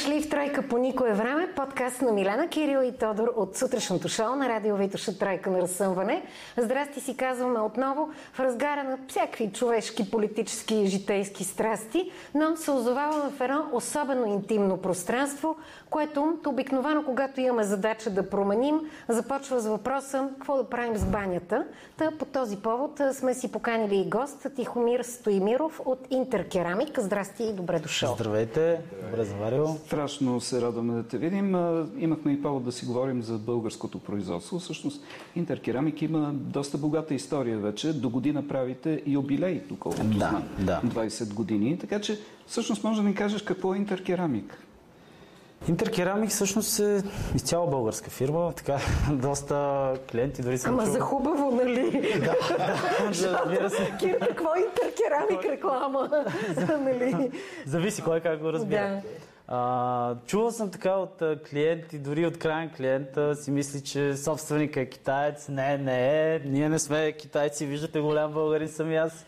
дошли в Тройка по никое време, подкаст на Милена Кирил и Тодор от сутрешното шоу на радио Витоша Тройка на разсъмване. Здрасти си казваме отново в разгара на всякакви човешки, политически и житейски страсти, но се озоваваме в едно особено интимно пространство, което обикновено, когато имаме задача да променим, започва с въпроса какво да правим с банята. Та по този повод сме си поканили и гост Тихомир Стоимиров от Интеркерамик. Здрасти и добре дошъл. Здравейте, добре заварил. Страшно се радваме да те видим. Имахме и повод да си говорим за българското производство. Всъщност Интеркерамик има доста богата история вече. До година правите юбилей, доколкото да, знам. Да. 20 години. Така че всъщност може да ни кажеш какво е Интеркерамик. Интеркерамик всъщност е изцяло българска фирма, така доста клиенти дори съм Ама чул. за хубаво, нали? да, да, разбира се. Кир, какво е Интеркерамик реклама? нали? Зависи кой как го разбира. Да. А, чувал съм така от клиенти, дори от крайен клиент си мисли, че собственика е китаец. Не, не е. Ние не сме китайци, виждате голям българин съм и аз.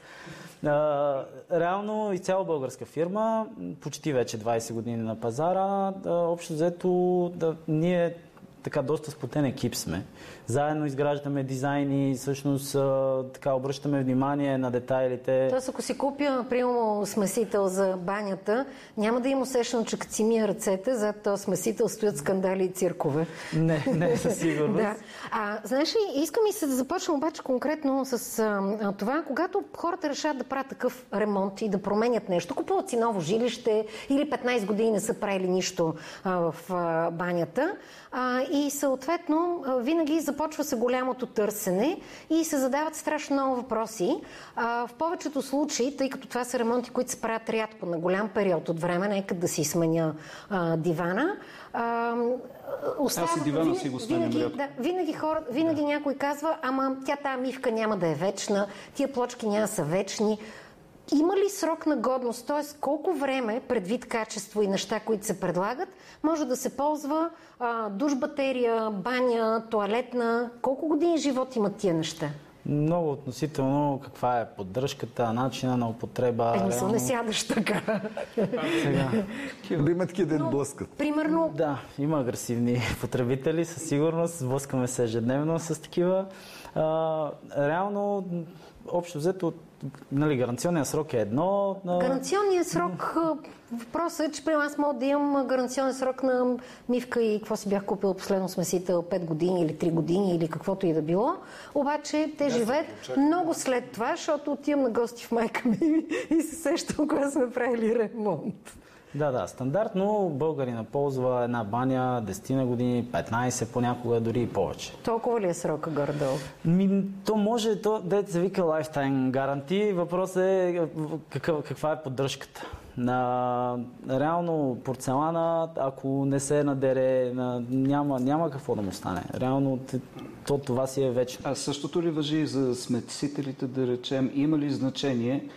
А, реално изцяло българска фирма, почти вече 20 години на пазара. А, общо взето да, ние така доста сплотен екип сме. Заедно изграждаме дизайни, всъщност така обръщаме внимание на детайлите. Тоест, ако си купя, примерно, смесител за банята, няма да им усещам, че като си мия ръцете, зад този смесител стоят скандали и циркове. Не, не, със сигурност. да. А, знаеш ли, искам и се да започнем обаче конкретно с а, това, когато хората решат да правят такъв ремонт и да променят нещо, купуват си ново жилище или 15 години не са правили нищо а, в а, банята, а, и съответно винаги започва се голямото търсене и се задават страшно много въпроси. А, в повечето случаи, тъй като това са ремонти, които се правят рядко на голям период от време, нека да си сменя а, дивана, а, остава, Аз и дивана винаги, си го сменям винаги, да, винаги, хора, винаги да. някой казва, ама тя тази мивка няма да е вечна, тия плочки няма са вечни. Има ли срок на годност, т.е. колко време, предвид качество и неща, които се предлагат, може да се ползва а, душ батерия, баня, туалетна? Колко години живот имат тия неща? Много относително каква е поддръжката, начина на употреба. Е, не реално... не сядаш така. Сега. Има такива да блъскат. Примерно... Да, има агресивни потребители, със сигурност. Сблъскаме се ежедневно с такива. А, реално, общо взето, нали, гаранционният срок е едно. На... Гаранционният срок, въпросът е, че при аз мога да имам гаранционен срок на мивка и какво си бях купил последно смесител 5 години или 3 години или каквото и да било. Обаче те живеят много след това, защото отивам на гости в майка ми и се сещам, когато сме правили ремонт. Да, да, стандартно българина ползва една баня 10 на години, 15 понякога, дори и повече. Толкова ли е срока гордо? Ми, то може, то, дете се вика lifetime гаранти. Въпросът е какъв, каква е поддръжката. На, реално порцелана, ако не се надере, на, няма, няма какво да му стане. Реално то, това си е вечно. А същото ли въжи и за сметсителите, да речем? Има ли значение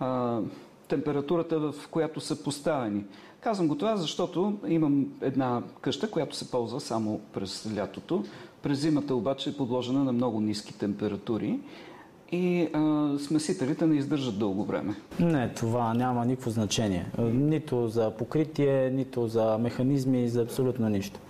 а, температурата, в която са поставени. Казвам го това, защото имам една къща, която се ползва само през лятото. През зимата обаче е подложена на много ниски температури и а, смесителите не издържат дълго време. Не, това няма никакво значение. Нито за покритие, нито за механизми, за абсолютно нищо.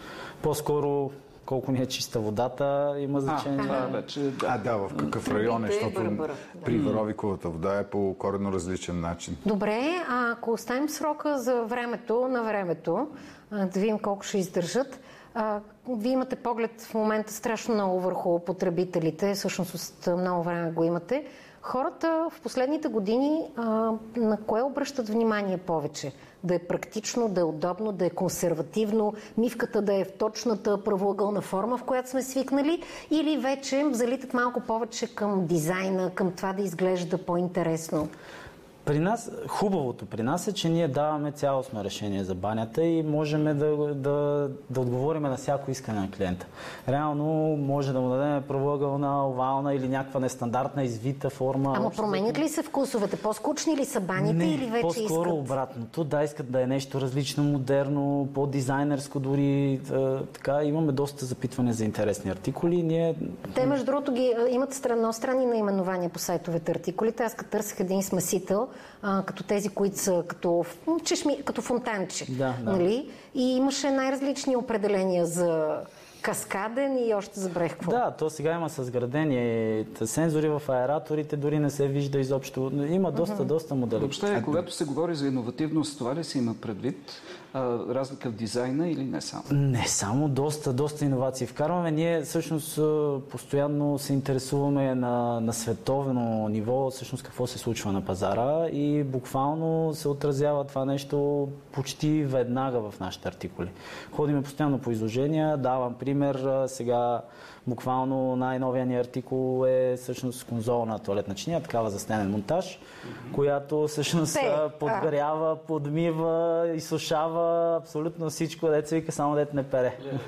По-скоро колко ни е чиста водата, има значение. А, вече, да. а да, в какъв район е, защото при Варовиковата вода е по коренно различен начин. Добре, а ако оставим срока за времето на времето, да видим колко ще издържат, а, вие имате поглед в момента страшно много върху потребителите, всъщност много време го имате. Хората в последните години а, на кое обръщат внимание повече? Да е практично, да е удобно, да е консервативно, мивката да е в точната правоъгълна форма, в която сме свикнали, или вече залитат малко повече към дизайна, към това да изглежда по-интересно? При нас, хубавото при нас е, че ние даваме цялостно решение за банята и можем да, да, да отговорим на всяко искане на клиента. Реално може да му дадем правоъгълна, овална или някаква нестандартна извита форма. Ама променят ли се вкусовете? По-скучни ли са баните Не, или вече по-скоро искат? обратното. Да, искат да е нещо различно, модерно, по-дизайнерско дори. Така, имаме доста запитване за интересни артикули. Ние... Те, между другото, ги, имат странно странни наименования по сайтовете артикулите. Аз като търсих един смесител, а, като тези, които са като, чешми, като фонтанче. Да, да. Нали? И имаше най-различни определения за каскаден и още забрех какво. Да, то сега има съзградени сензори в аераторите, дори не се вижда изобщо. Има доста, uh-huh. доста модели. Въобще, когато се говори за иновативност, това ли се има предвид? а, разлика в дизайна или не само? Не само, доста, доста иновации вкарваме. Ние всъщност постоянно се интересуваме на, на световно ниво, всъщност какво се случва на пазара и буквално се отразява това нещо почти веднага в нашите артикули. Ходиме постоянно по изложения, давам пример, сега Буквално най-новия ни артикул е всъщност конзолна туалетна чиния, такава за стенен монтаж, която всъщност Те, подгрява, подмива, изсушава абсолютно всичко, деца вика само дете не пере. Yeah.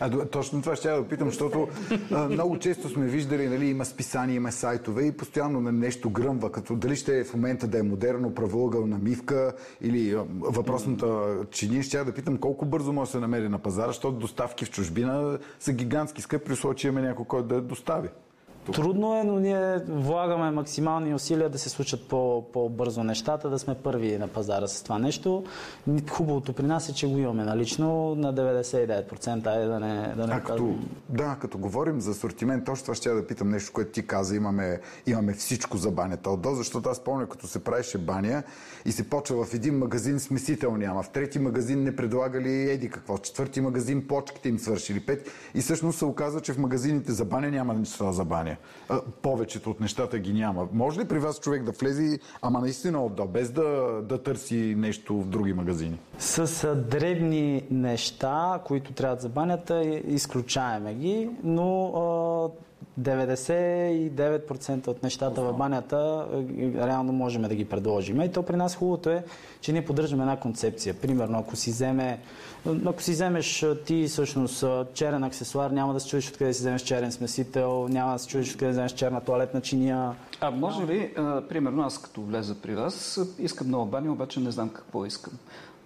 А, точно това ще да питам, защото а, много често сме виждали, нали, има списания, има сайтове и постоянно на нещо гръмва, като дали ще е в момента да е модерно, правоъгълна мивка или а, въпросната чиния. Ще да питам колко бързо може да се намери на пазара, защото доставки в чужбина са гигантски скъпи, при че имаме някой, който да я достави. Трудно е, но ние влагаме максимални усилия да се случат по, по-бързо нещата, да сме първи на пазара с това нещо. Хубавото при нас е, че го имаме налично на 99%. Айде да не, да не а, като, да, като говорим за асортимент, точно това ще я да питам нещо, което ти каза. Имаме, имаме всичко за банята отдолу, защото аз помня, като се правеше баня и се почва в един магазин смесител няма, в трети магазин не предлагали еди какво, в четвърти магазин почките им свършили. Пет и всъщност се оказа, че в магазините за баня няма нищо за баня състояние. Повечето от нещата ги няма. Може ли при вас човек да влезе, ама наистина отдал, без да, да търси нещо в други магазини? С дребни неща, които трябват за банята, изключаеме ги, но 99% от нещата в банята реално можем да ги предложим. И то при нас хубавото е, че ние поддържаме една концепция. Примерно, ако си вземе ако си вземеш ти всъщност черен аксесуар, няма да се чудиш откъде си вземеш черен смесител, няма да се чудиш откъде вземеш черна туалетна чиния. А може ли, а, примерно аз като влеза при вас, искам нова баня, обаче не знам какво искам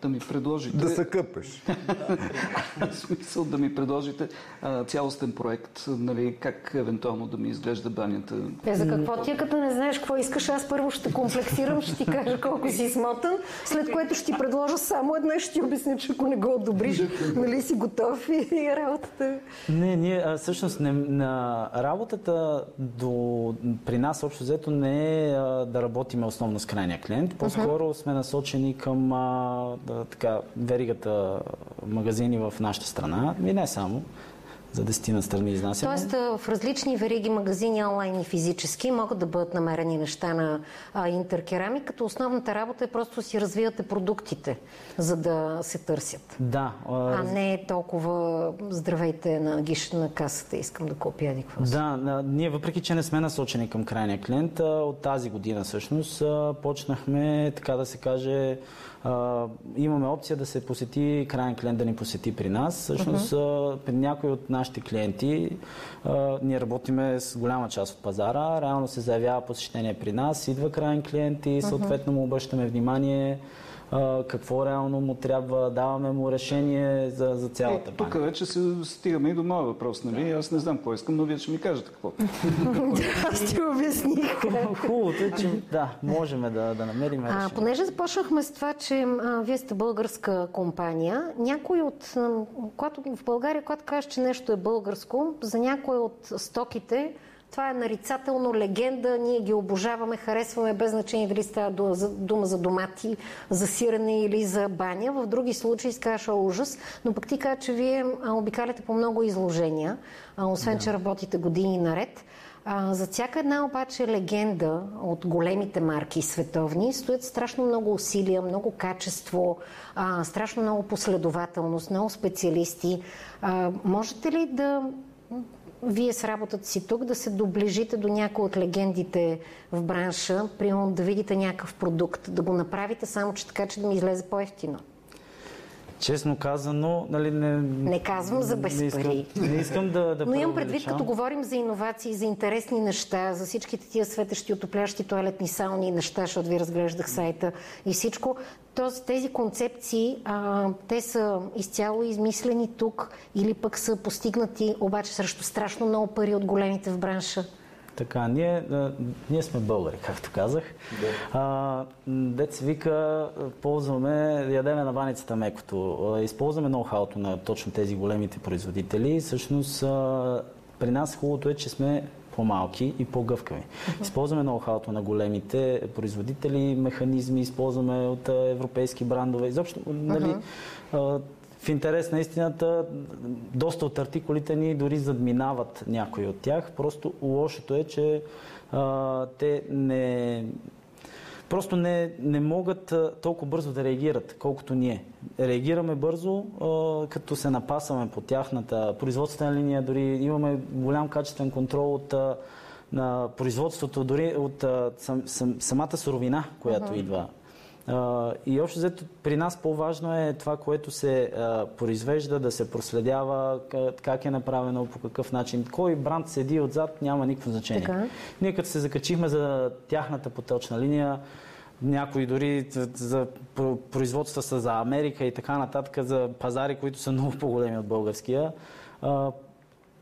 да ми предложите... Да се къпеш. в смисъл да ми предложите а, цялостен проект, нали, как евентуално да ми изглежда банята. Е, за какво ти, като не знаеш какво искаш, аз първо ще комплексирам, ще ти кажа колко си смотан, след което ще ти предложа само една, ще ти обясня, че ако не го одобриш, нали си готов и работата. Не, ние а, всъщност не, на работата до, при нас общо взето не е а, да работиме основно с крайния клиент, по-скоро uh-huh. сме насочени към а, да, така, веригата магазини в нашата страна, и не само за десетина страни изнасяме. Тоест в различни вериги магазини, онлайн и физически, могат да бъдат намерени неща на а, интеркерамик, като основната работа е просто си развивате продуктите, за да се търсят. Да. А, а не толкова здравейте на гиш на касата, искам да купя еди какво Да, ние въпреки, че не сме насочени към крайния клиент, от тази година всъщност почнахме, така да се каже, имаме опция да се посети крайен клиент да ни посети при нас. Всъщност, uh-huh. при някои от нашите клиенти а, ние работиме с голяма част от пазара. Реално се заявява посещение при нас, идва крайен клиент и съответно му обръщаме внимание какво реално му трябва, даваме му решение за, за цялата банка. Тук вече се стигаме и до моя въпрос, нали? Аз не знам какво искам, но вие ще ми кажете какво. Аз ти обясних. Хубавото е, че да, можем да, да намерим решение. А, понеже започнахме с това, че а, вие сте българска компания, някой от... Когато, в България, когато кажеш, че нещо е българско, за някой от стоките това е нарицателно легенда, ние ги обожаваме, харесваме, без значение дали става дума за домати, за сирене или за баня. В други случаи скаш ужас, но пък ти кажа, че вие обикаляте по много изложения, освен, да. че работите години наред. За всяка една обаче легенда от големите марки световни стоят страшно много усилия, много качество, страшно много последователност, много специалисти. Можете ли да вие с работата си тук да се доближите до някои от легендите в бранша, примерно да видите някакъв продукт, да го направите само, че така, че да ми излезе по-ефтино? Честно казано, нали, не... Не казвам за без не искам, пари. Не искам да, да Но имам предвид, като говорим за иновации, за интересни неща, за всичките тия светещи, отоплящи туалетни сауни и неща, защото ви разглеждах сайта и всичко. Тоест, тези концепции, а, те са изцяло измислени тук или пък са постигнати обаче срещу страшно много пари от големите в бранша? Така, ние, ние сме българи, както казах. Да. Дет вика, ползваме, ядеме на баницата мекото. Използваме ноу-хауто на точно тези големите производители. Всъщност, при нас хубавото е, че сме по-малки и по-гъвкави. Uh-huh. Използваме ноу-хауто на големите производители, механизми, използваме от европейски брандове. Изобщо, uh-huh. В интерес на истината, доста от артикулите ни дори задминават някои от тях. Просто лошото е, че а, те не, просто не, не могат толкова бързо да реагират, колкото ние. Реагираме бързо, като се напасваме по тяхната производствена линия, дори имаме голям качествен контрол от на производството, дори от сам, сам, самата суровина, която uh-huh. идва и общо взето при нас по-важно е това, което се произвежда, да се проследява как е направено, по какъв начин. Кой бранд седи отзад, няма никакво значение. Така. Ние като се закачихме за тяхната поточна линия, някои дори за производства са за Америка и така нататък, за пазари, които са много по-големи от българския,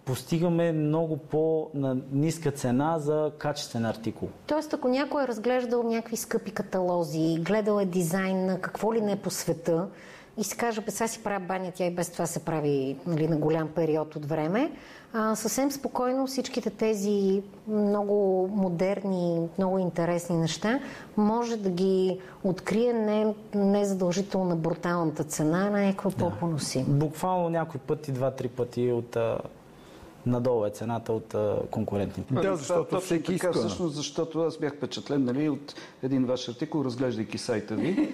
постигаме много по-ниска цена за качествен артикул. Тоест, ако някой е разглеждал някакви скъпи каталози, гледал е дизайн на какво ли не е по света и си каже, бе, сега си правя баня, тя и без това се прави нали, на голям период от време, а, съвсем спокойно всичките тези много модерни, много интересни неща може да ги открие не, не задължително на бруталната цена, на някаква да. по-поносима. Буквално някой пъти, два-три пъти от надолу е цената от конкурентните. Да, защото Точно всеки така, иска. Всъщност, защото аз бях впечатлен нали, от един ваш артикул, разглеждайки сайта ви.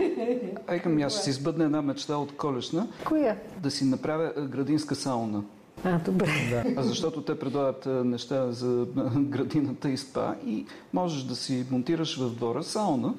Айка ми, аз си избъдна една мечта от колешна. Коя? Да си направя градинска сауна. А, добре. Да. Защото те предлагат неща за градината и спа и можеш да си монтираш в двора сауна,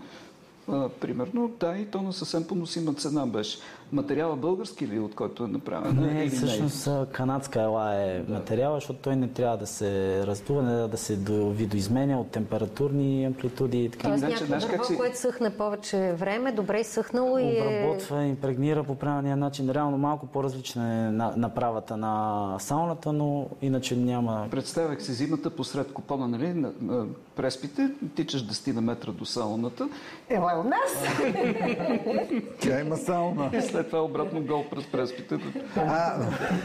а, примерно, да, и то на съвсем поносима цена беше. Материала български ли, от който е направен? Не, или всъщност не? канадска ела е да. материала, защото той не трябва да се раздува, не да се видоизменя от температурни амплитуди и така. Тоест някакво дърво, си... което съхне повече време, добре съхнало и е... Обработва, импрегнира по правилния начин. Реално малко по-различна е направата на сауната, но иначе няма... Представях си зимата посред купона, нали, преспите, тичаш 10 на метра до сауната. Ела у нас! Тя има сауна след това обратно гол през преспите.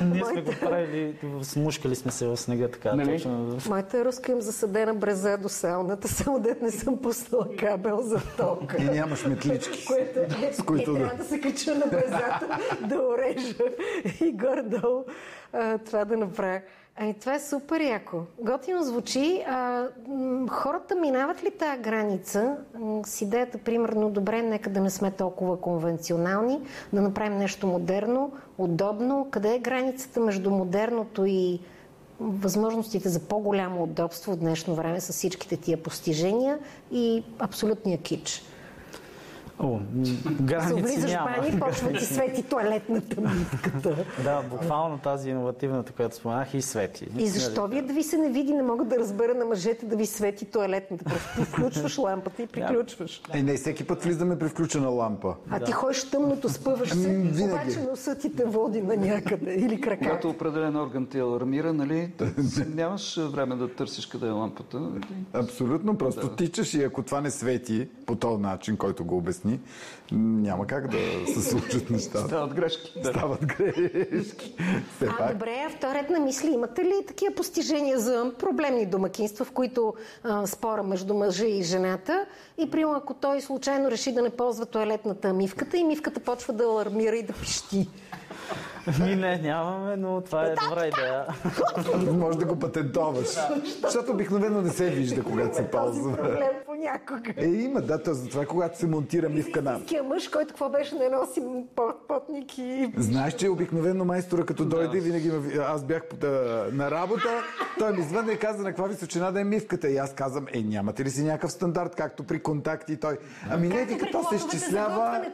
Ние сме го правили, смушкали сме се в снега така. Нали? Точно. Моята руска им засадена бреза до сауната, само дет не съм пуснала кабел за ток. И нямаш метлички. Което е, с които да... трябва да се кача на брезата, да орежа и горе-долу това да направя. Ами това е супер яко. Готино звучи. А, хората минават ли тази граница с идеята, примерно, добре, нека да не сме толкова конвенционални, да направим нещо модерно, удобно. Къде е границата между модерното и възможностите за по-голямо удобство в днешно време с всичките тия постижения и абсолютния кич? О, граници влизаш няма. бани, почва ти свети туалетната мивката. да, буквално тази иновативната, която споменах и свети. И защо вие да ви се не види, не мога да разбера на мъжете да ви свети туалетната. Просто включваш лампата и приключваш. Е, не, всеки път влизаме при включена лампа. А ти ходиш тъмното, спъваш се, Винаги. обаче носът ти те води на някъде или крака. Когато определен орган ти алармира, нали, нямаш време да търсиш къде е лампата. Абсолютно, просто тичаш и ако това не свети по този начин, който го обясни, песни, няма как да се случат нещата. Стават грешки. Да. Стават грешки. Все а, пак. добре, а вторият на мисли, имате ли такива постижения за проблемни домакинства, в които а, спора между мъжа и жената и примерно ако той случайно реши да не ползва туалетната мивката и мивката почва да алармира и да пищи? Ми не, нямаме, но това е добра идея. Може да го патентоваш. Защото обикновено не се вижда, когато се ползва. проблем понякога. Е, има, да, за това когато се монтира мивка на... Истинския мъж, който какво беше, не носи потник и... Знаеш, че обикновено майстора като дойде, винаги аз бях на работа, той ми звънне и каза на каква височина да е мивката. И аз казвам, е, нямате ли си някакъв стандарт, както при контакти? Той, ами не, вика, то се изчислява.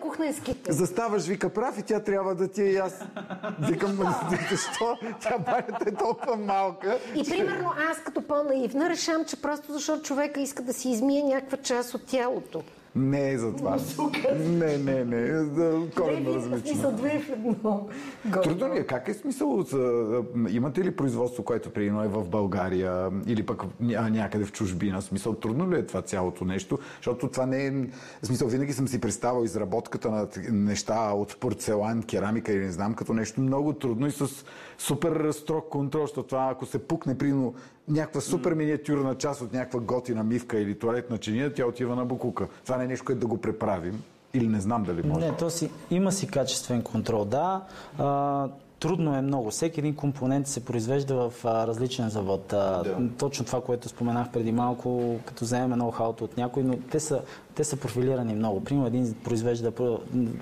Заставаш, вика, прав и тя трябва да ти е и аз. Викам, защо? Тя банята е толкова малка. И примерно аз като по-наивна решам, че просто защото човека иска да си измие някаква част от тялото. Не е за това. Не, не, не. За коренно различно. Смисъл две в едно. Трудно ли е? Как е смисъл? Имате ли производство, което приедно е в България или пък някъде в чужбина? Смисъл, трудно ли е това цялото нещо? Защото това не е... Смисъл, винаги съм си представил изработката на неща от порцелан, керамика или не знам, като нещо много трудно и с супер строг контрол, защото това ако се пукне прино някаква супер миниатюрна част от някаква готина мивка или туалетна чиния, тя отива на букука. Това не е нещо, което да го преправим. Или не знам дали може. Не, то си, има си качествен контрол, да. А, трудно е много. Всеки един компонент се произвежда в а, различен завод. А, да. Точно това, което споменах преди малко, като вземем ноу-хауто от някой, но те са, те са профилирани много. Примерно един произвежда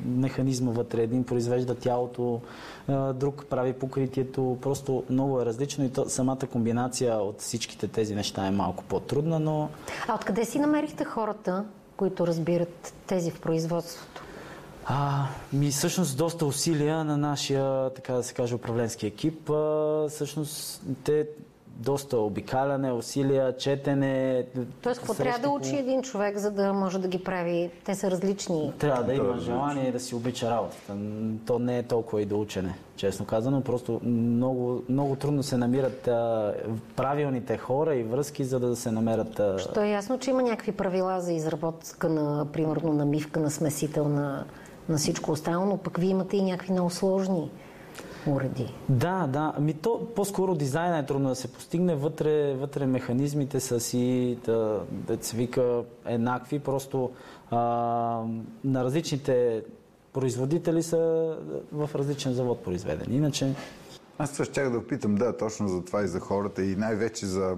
механизма вътре, един произвежда тялото, а, друг прави покритието. Просто много е различно и то, самата комбинация от всичките тези неща е малко по-трудна, но... А откъде си намерихте хората, които разбират тези в производството? А, ми всъщност доста усилия на нашия, така да се каже, управленски екип. А, всъщност те доста обикаляне, усилия, четене. Тоест, какво трябва да учи един човек, за да може да ги прави? Те са различни. Трябва да има желание и да си обича работата. То не е толкова и до учене, честно казано. Просто много, много трудно се намират а, правилните хора и връзки, за да се намерят. А... Що е ясно, че има някакви правила за изработка на, примерно, намивка на смесител на на всичко останало, но пък вие имате и някакви много сложни уреди. Да, да. Ами то по-скоро дизайна е трудно да се постигне. Вътре, вътре механизмите са си, да, да се вика, еднакви. Просто а, на различните производители са в различен завод произведени. Иначе аз това ще да питам, да, точно за това и за хората и най-вече за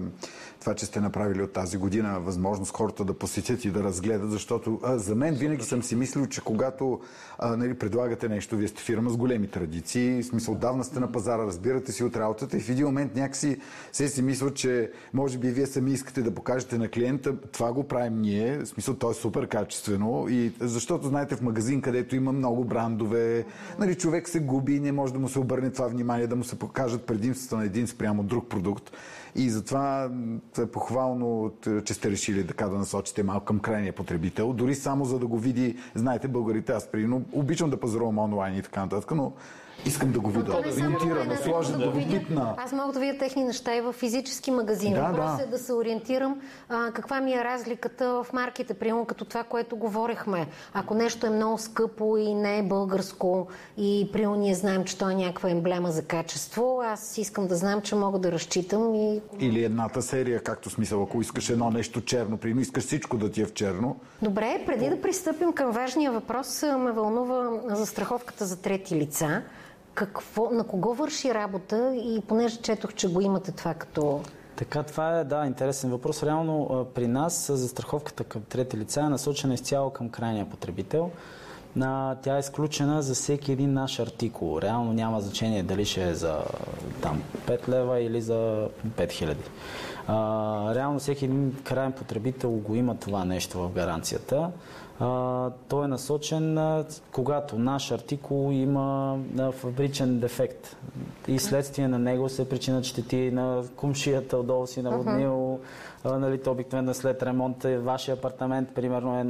това, че сте направили от тази година възможност хората да посетят и да разгледат, защото а, за мен винаги съм си мислил, че когато а, нали, предлагате нещо, вие сте фирма с големи традиции, в смисъл давна сте на пазара, разбирате си от работата и в един момент някакси се си мисля, че може би вие сами искате да покажете на клиента, това го правим ние, в смисъл то е супер качествено и защото знаете в магазин, където има много брандове, нали, човек се губи и не може да му се обърне това внимание, да му се покажат предимствата на един спрямо друг продукт. И затова е похвално, че сте решили така да насочите малко към крайния потребител. Дори само за да го види, знаете, българите, аз прино обичам да пазарувам онлайн и така нататък, но Искам да го видя. Да сложен, да, да го пипна. Аз мога да видя техни неща и в физически магазин. Да, да. е да се ориентирам а, каква ми е разликата в марките, примерно като това, което говорихме. Ако нещо е много скъпо и не е българско и примерно ние знаем, че то е някаква емблема за качество, аз искам да знам, че мога да разчитам и... Или едната серия, както смисъл, ако искаш едно нещо черно, примерно искаш всичко да ти е в черно. Добре, преди да пристъпим към важния въпрос, ме вълнува застраховката за трети лица какво, на кого върши работа и понеже четох, че го имате това като... Така, това е, да, интересен въпрос. Реално при нас застраховката към трети лица е насочена изцяло към крайния потребител. Тя е изключена за всеки един наш артикул. Реално няма значение дали ще е за там, 5 лева или за 5000. А, реално всеки един крайен потребител го има това нещо в гаранцията а, той е насочен, а, когато наш артикул има а, фабричен дефект и следствие на него се причинат щети на кумшията, отдолу си наводнил, uh-huh. нали, то обикновено след ремонт е вашия апартамент, примерно е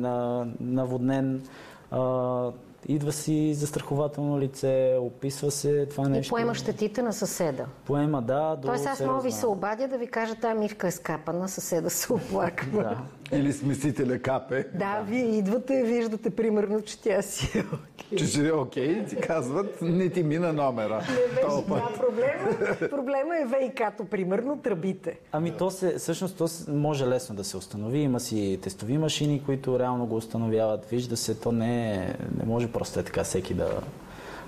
наводнен. А, идва си застрахователно лице, описва се това нещо. И поема щетите на съседа. Поема, да. Тоест аз мога ви се обадя да ви кажа, тази мивка е скапана, съседа се оплаква. да. Или смесителя капе. Да, вие идвате, виждате примерно, че тя си е окей. Че си е окей, ти казват, не ти мина номера. Не беше, да, проблема, проблема е ВИК-то, примерно, тръбите. Ами то се, всъщност то може лесно да се установи. Има си тестови машини, които реално го установяват. Вижда се, то не, не може просто е така всеки да,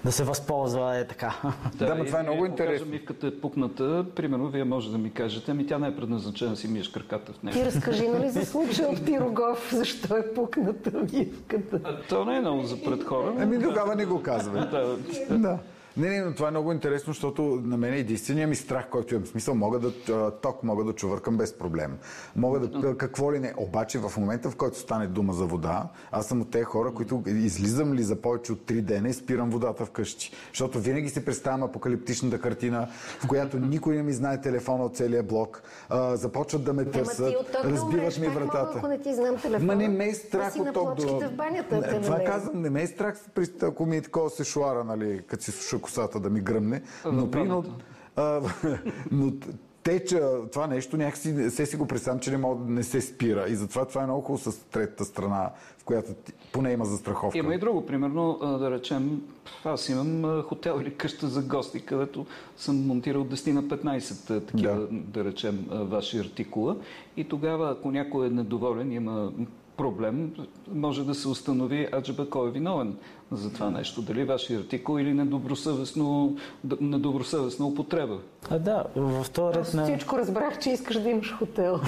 да се възползва е така. Да, да но това е много интересно. Ако мивката е пукната, примерно, вие може да ми кажете, ами тя не е предназначена да си миеш краката в нея. Ти разкажи, нали, за случая от Пирогов, защо е пукната мивката? А, то не е много за пред хора. Ами тогава не го казваме. да. да. Не, не, но това е много интересно, защото на мен е единствения ми страх, който имам смисъл, мога да ток, мога да чувъркам без проблем. Мога да какво ли не. Обаче в момента, в който стане дума за вода, аз съм от тези хора, които излизам ли за повече от 3 дена и спирам водата вкъщи. Защото винаги си представям апокалиптичната картина, в която никой не ми знае телефона от целия блок. А, започват да ме търсят, разбиват ми вратата. Ако не ти знам телефона. Ма не ме е страх от ток до... в банята. Не, това казвам, не ме е страх, ако ми е такова се шуара, нали, като си суша косата да ми гръмне. Но, при, но, а, но теча това нещо, някакси се си го представям, че не, мога, не се спира. И затова това е много хубаво с третата страна, в която поне има застраховка. Има и друго. Примерно, да речем, аз имам хотел или къща за гости, където съм монтирал 10 на 15 такива, да, да речем, ваши артикула. И тогава, ако някой е недоволен, има проблем, може да се установи аджаба кой е виновен за това нещо. Дали вашия артикул или недобросъвестно, недобросъвестна употреба. А да, в този ред на... Всичко разбрах, че искаш да имаш хотел.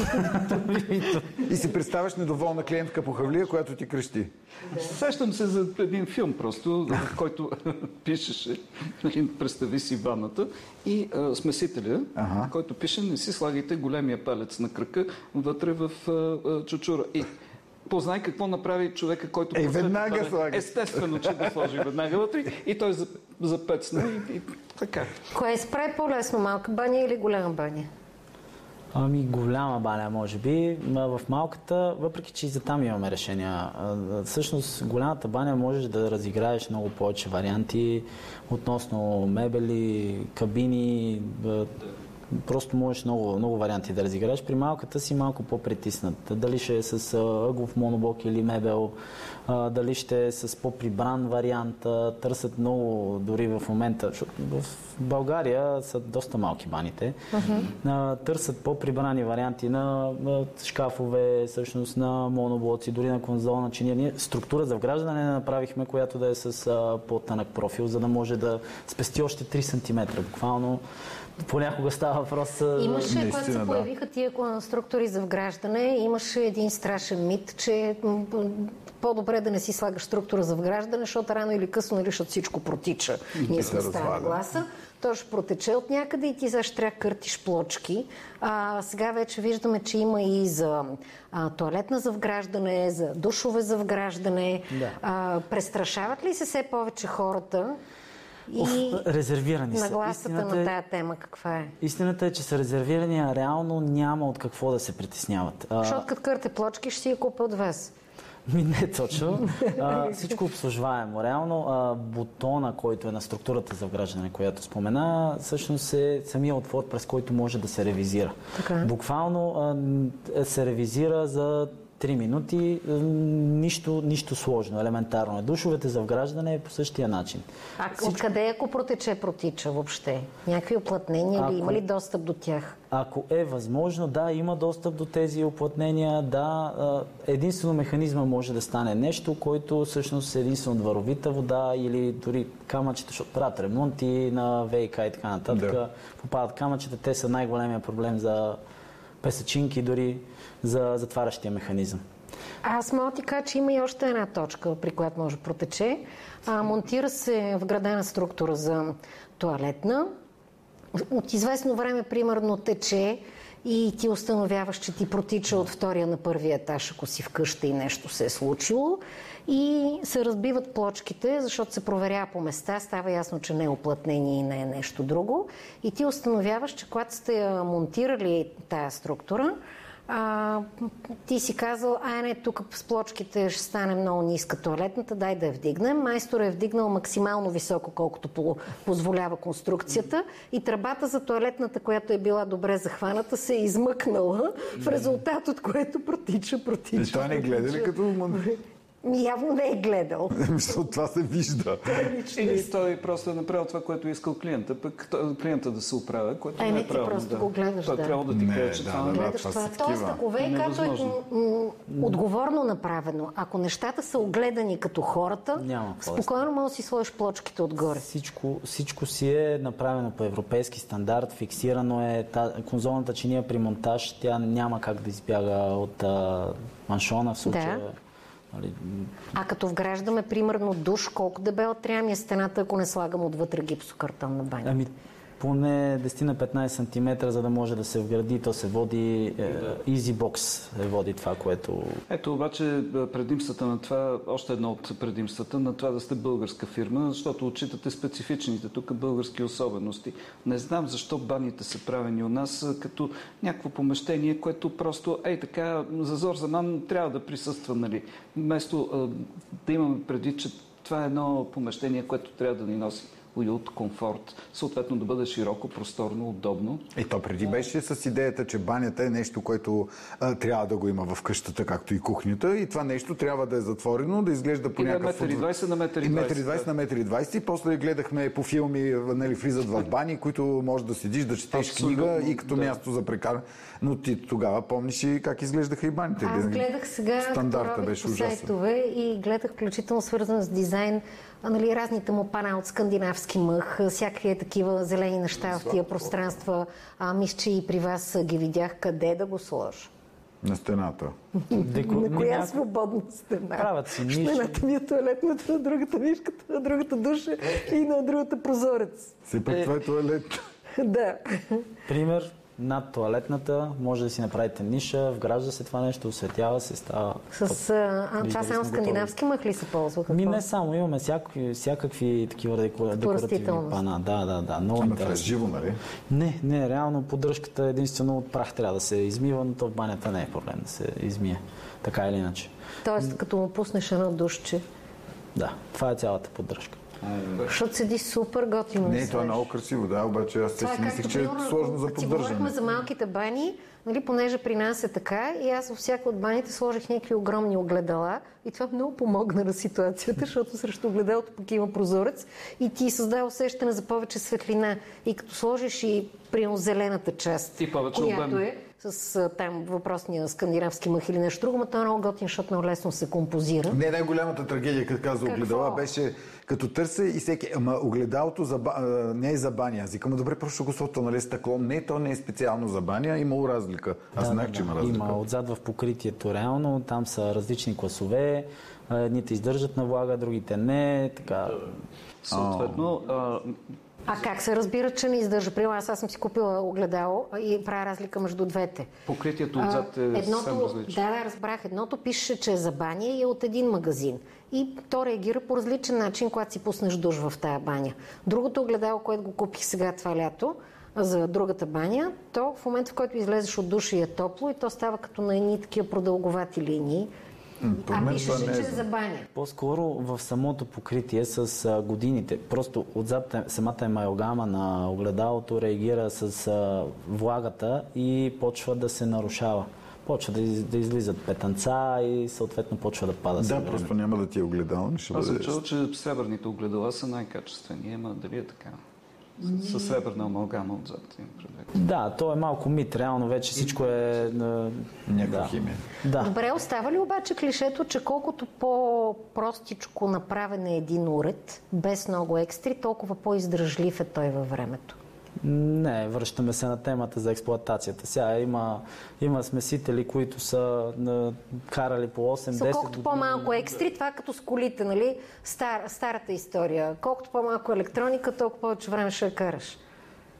И си представяш недоволна клиентка по хавлия, която ти крещи. Да. Сещам се за един филм просто, в който пишеше, нали, представи си ванната и а, смесителя, ага. който пише, не си слагайте големия палец на кръка вътре в а, а, чучура. И познай какво направи човека, който... Е, веднага слага. Естествено, че да сложи веднага вътре и той запецна и, и така. Кое е спрей по-лесно, малка баня или голяма баня? Ами голяма баня, може би. В малката, въпреки че и за там имаме решения. Всъщност, голямата баня можеш да разиграеш много повече варианти относно мебели, кабини, Просто можеш много, много варианти да разиграеш. При малката си малко по-притиснат. Дали ще е с ъглов моноблок или мебел, дали ще е с по-прибран вариант. Търсят много дори в момента. В България са доста малки баните. Uh-huh. Търсят по-прибрани варианти на шкафове, всъщност на моноблоци, дори на конзолна чиния. Ние структура за вграждане не направихме, която да е с по-тънък профил, за да може да спести още 3 см. Буквално понякога става въпрос. Имаше, когато се появиха тия конструктори за вграждане, имаше един страшен мит, че по-добре да не си слагаш структура за вграждане, защото рано или късно, нали, защото всичко протича. Ние сме стара гласа. Той ще протече от някъде и ти защо трябва да къртиш плочки. А, сега вече виждаме, че има и за а, туалетна за вграждане, за душове за вграждане. Да. А, престрашават ли се все повече хората? И Оф, резервирани са. Нагласата на е- тая тема каква е? Истината е, че са резервирани, а реално няма от какво да се притесняват. Защото като кърте плочки, ще си я купа от вас. Ми не точно. А, всичко обслужваемо. Реално а, бутона, който е на структурата за вграждане, която спомена, всъщност е самия отвор, през който може да се ревизира. Така. Буквално а, се ревизира за 3 минути, нищо, нищо сложно, елементарно. Душовете за вграждане е по същия начин. А Всичко... откъде ако протече, протича въобще? Някакви оплътнения ако... или има ли достъп до тях? Ако е възможно, да, има достъп до тези оплътнения, да. Единствено механизма може да стане нещо, който всъщност е единствено дворовита вода или дори камъчета, защото правят ремонти на ВИК и така нататък. Да. Попадат камъчета, те са най-големия проблем за песачинки, дори за затварящия механизъм. Аз мога ти кажа, че има и още една точка, при която може да протече. А, монтира се вградена структура за туалетна. От известно време, примерно, тече и ти установяваш, че ти протича от втория на първия етаж, ако си вкъща и нещо се е случило. И се разбиват плочките, защото се проверява по места, става ясно, че не е оплътнение и не е нещо друго. И ти установяваш, че когато сте монтирали тая структура, а, ти си казал, ай не, тук с плочките ще стане много ниска туалетната, дай да я вдигнем. Майстор е вдигнал максимално високо, колкото позволява конструкцията и тръбата за туалетната, която е била добре захваната, се е измъкнала, в резултат от което протича, протича. И това не гледа ли като Явно не е гледал. Мисля, това се вижда. Или той просто е направил това, което е искал клиента, пък клиента да се оправя, което не е правилно. просто да. го гледаш, той да. трябва да ти каже, че да, това не гледаш това. това. Тоест, ако ВК е отговорно направено, ако нещата са огледани като хората, Няма спокойно може да си сложиш плочките отгоре. Всичко, всичко си е направено по европейски стандарт, фиксирано е. Та, конзолната чиния при монтаж, тя няма как да избяга от а, маншона в случая. Да А като вграждаме, примерно, душ, колко дебела трябва ми е стената, ако не слагам отвътре гипсокартонна баня? Ами, поне 10 на 15 см, за да може да се вгради, то се води е, EasyBox, е води това, което... Ето обаче предимствата на това, още едно от предимствата на това да сте българска фирма, защото отчитате специфичните тук български особености. Не знам защо баните са правени у нас като някакво помещение, което просто, ей така, зазор за ман трябва да присъства, нали? Вместо да имаме преди, че това е едно помещение, което трябва да ни носи уют, комфорт, съответно да бъде широко, просторно, удобно. И то преди беше с идеята, че банята е нещо, което а, трябва да го има в къщата, както и кухнята. И това нещо трябва да е затворено, да изглежда по някакъв... И 20 на метър и 20 на метър и 20. И после гледахме по филми, нали, влизат в бани, които може да седиш, да четеш Абсолютно, книга и като да. място за прекаране. Но ти тогава помниш и как изглеждаха и баните. Аз гледах сега Стандарта беше ужасен. и гледах включително свързан с дизайн нали, разните му пана от скандинавски мъх, всякакви такива зелени неща в тия пространства. А, мисля, че и при вас ги видях къде да го сложа. На стената. Деко... На коя Няко... свободна стена? Правят си ниши. Стената ми е туалетната, на другата мишката, на другата душа и на другата прозорец. Си пък е... това е туалет. да. Пример, над туалетната, може да си направите ниша, вгражда се това нещо, осветява се, става... С, а, това само скандинавски мъх ли се ползва? Ми не само, имаме всякакви, всякакви такива декоративни пана. Да, да, да. Много Ама това е живо, нали? Не, не, реално поддръжката единствено от прах трябва да се измива, но то в банята не е проблем да се измие. Така или иначе. Тоест, като му пуснеш едно душче. Да, това е цялата поддръжка. Защото седи супер готино. Не, това е много красиво, да, обаче аз си мислих, че е сложно за поддържане. Говорихме за малките бани, нали, понеже при нас е така и аз във всяка от баните сложих някакви огромни огледала и това много помогна на ситуацията, защото срещу огледалото пък има прозорец и ти създава усещане за повече светлина. И като сложиш и примерно зелената част, и която обем. е с там въпросния скандинавски мъх или нещо друго, но той е много готин, защото много лесно се композира. Не, най-голямата трагедия, като каза огледала, беше като търся и всеки, ама огледалото за, а, не е за баня. Аз викам, добре, просто го сото, нали, стъкло. Не, то не е специално за баня, имало разлика. Аз да, знаех, да, че има разлика. Има отзад в покритието реално, там са различни класове, едните издържат на влага, другите не, така. Съответно, а, а как се разбира, че не издържа? При аз, аз съм си купила огледало и правя разлика между двете. Покритието отзад е едното, съвсем различно. Да, да, разбрах. Едното пише, че е за баня и е от един магазин. И то реагира по различен начин, когато си пуснеш душ в тая баня. Другото огледало, което го купих сега това лято, за другата баня, то в момента, в който излезеш от душа и е топло и то става като на едни такива продълговати линии а пишеше, че е за баня. По-скоро в самото покритие с годините. Просто отзад е, самата емайлгама на огледалото реагира с влагата и почва да се нарушава. Почва да, из, да излизат петънца и съответно почва да пада. Да, просто няма да ти е огледало. Аз съм чул, че сребърните огледала са най-качествени. Ема дали е така? Със сребърна амалгама отзад. Да, то е малко мит. Реално вече всичко е... Някаква да. химия. Да. Добре, остава ли обаче клишето, че колкото по-простичко направен е един уред, без много екстри, толкова по-издръжлив е той във времето? Не, връщаме се на темата за експлоатацията. Сега има, има смесители, които са на, карали по 8-10 Колкото по-малко екстри, това като с колите, нали? Стар, старата история. Колкото по-малко електроника, толкова повече време ще караш.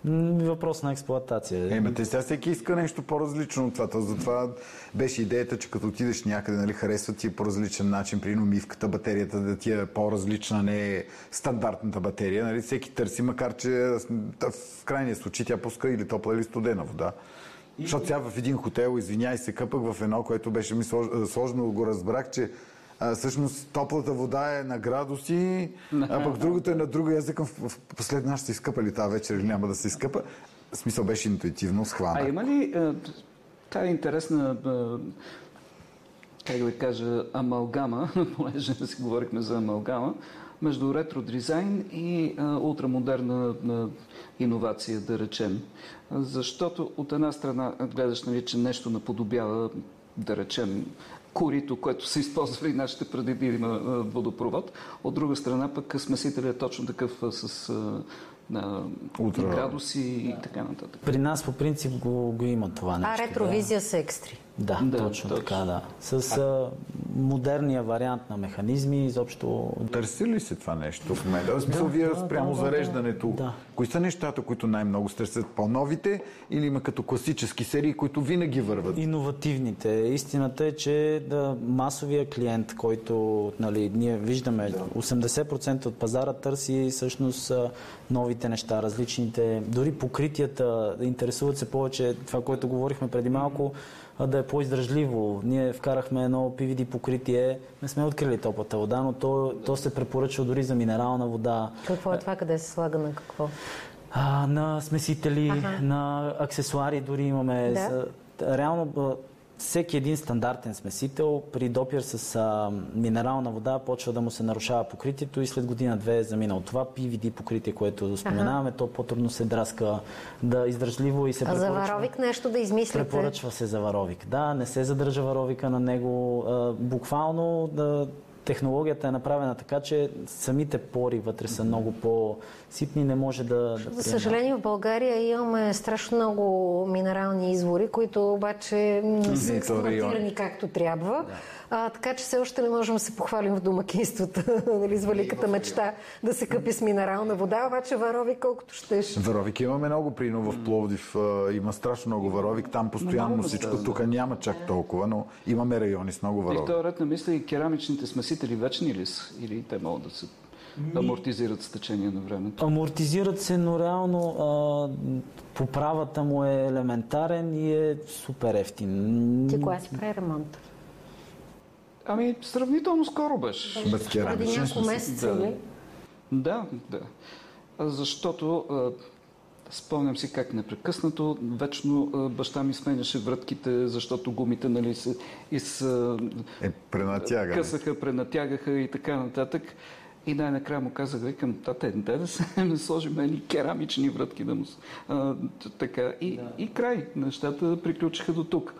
Въпрос на експлоатация. Е, те сега всеки иска нещо по-различно от това. Затова беше идеята, че като отидеш някъде, нали, харесва ти по различен начин, при мивката, батерията да ти е по-различна, не е стандартната батерия. Нали, всеки търси, макар че в крайния случай тя пуска или топла, или студена вода. Защото сега в един хотел, извиняй се, къпък в едно, което беше ми сложно, го разбрах, че а, всъщност топлата вода е на градуси, а пък другото е на друга язик. В, в последна ще се изкъпа ли тази вечер или няма да се изкъпа. В смисъл беше интуитивно схвана. А има ли е интересна как да кажа, амалгама, понеже да си говорихме за амалгама, между ретро дизайн и а, ултрамодерна а, иновация, да речем. Защото от една страна гледаш, нали, че нещо наподобява, да речем, корито, което са използвали нашите предедиви на водопровод. От друга страна пък смесителят е точно такъв с на градуси и така нататък. При нас по принцип го, го има това нещо. А ретровизия да. с екстри. Да, да точно, точно така, да. С а... модерния вариант на механизми, изобщо... Търси ли се това нещо в момента? В смисъл, вие да, спрямо да, зареждането, да. кои са нещата, които най-много стърсят по-новите или има като класически серии, които винаги върват? Иновативните. Истината е, че да, масовия клиент, който нали, ние виждаме, 80% от пазара търси всъщност новите неща, различните, дори покритията, интересуват се повече, това, което говорихме преди малко, да е по-издържливо. Ние вкарахме едно PVD покритие, не сме открили топлата вода, но то, то се препоръчва дори за минерална вода. Какво е това, къде се слага на какво? А, на смесители, ага. на аксесуари дори имаме. Да. Реално всеки един стандартен смесител при допир с а, минерална вода почва да му се нарушава покритието и след година-две е заминал. Това PVD покритие, което споменаваме, ага. то по-трудно се драска, да издържливо и се а препоръчва. А за варовик нещо да измислите? Препоръчва се за варовик. Да, не се задържа варовика на него. А, буквално да технологията е направена така, че самите пори вътре са много по-сипни, не може да. да За съжаление, в България имаме страшно много минерални извори, които обаче не са експлуатирани както трябва. Да. А, така че все още не можем да се похвалим в домакинствата нали, с великата мечта да се къпи с минерална вода, обаче варовик колкото щеш. Варовик имаме много, прино в Пловдив има страшно много варовик, там постоянно много всичко, тук няма чак толкова, но имаме райони с много варовик. И в този ред на мисля и керамичните смесители вечни ли са? Или те могат да се амортизират с течение на времето? Амортизират се, но реално а, поправата му е елементарен и е супер ефтин. Ти кога си прави ремонт? Ами, сравнително скоро беше. Без керамични. Преди няколко месеца, да. Да, да. Защото а, спомням си как непрекъснато, вечно а, баща ми сменяше вратките, защото гумите, нали, се, из, е, пренатяга. късаха, пренатягаха и така нататък. И най-накрая му казах, викам, тате, дай да се не сложим едни керамични вратки да му... А, така. И, да. и край. Нещата приключиха до тук.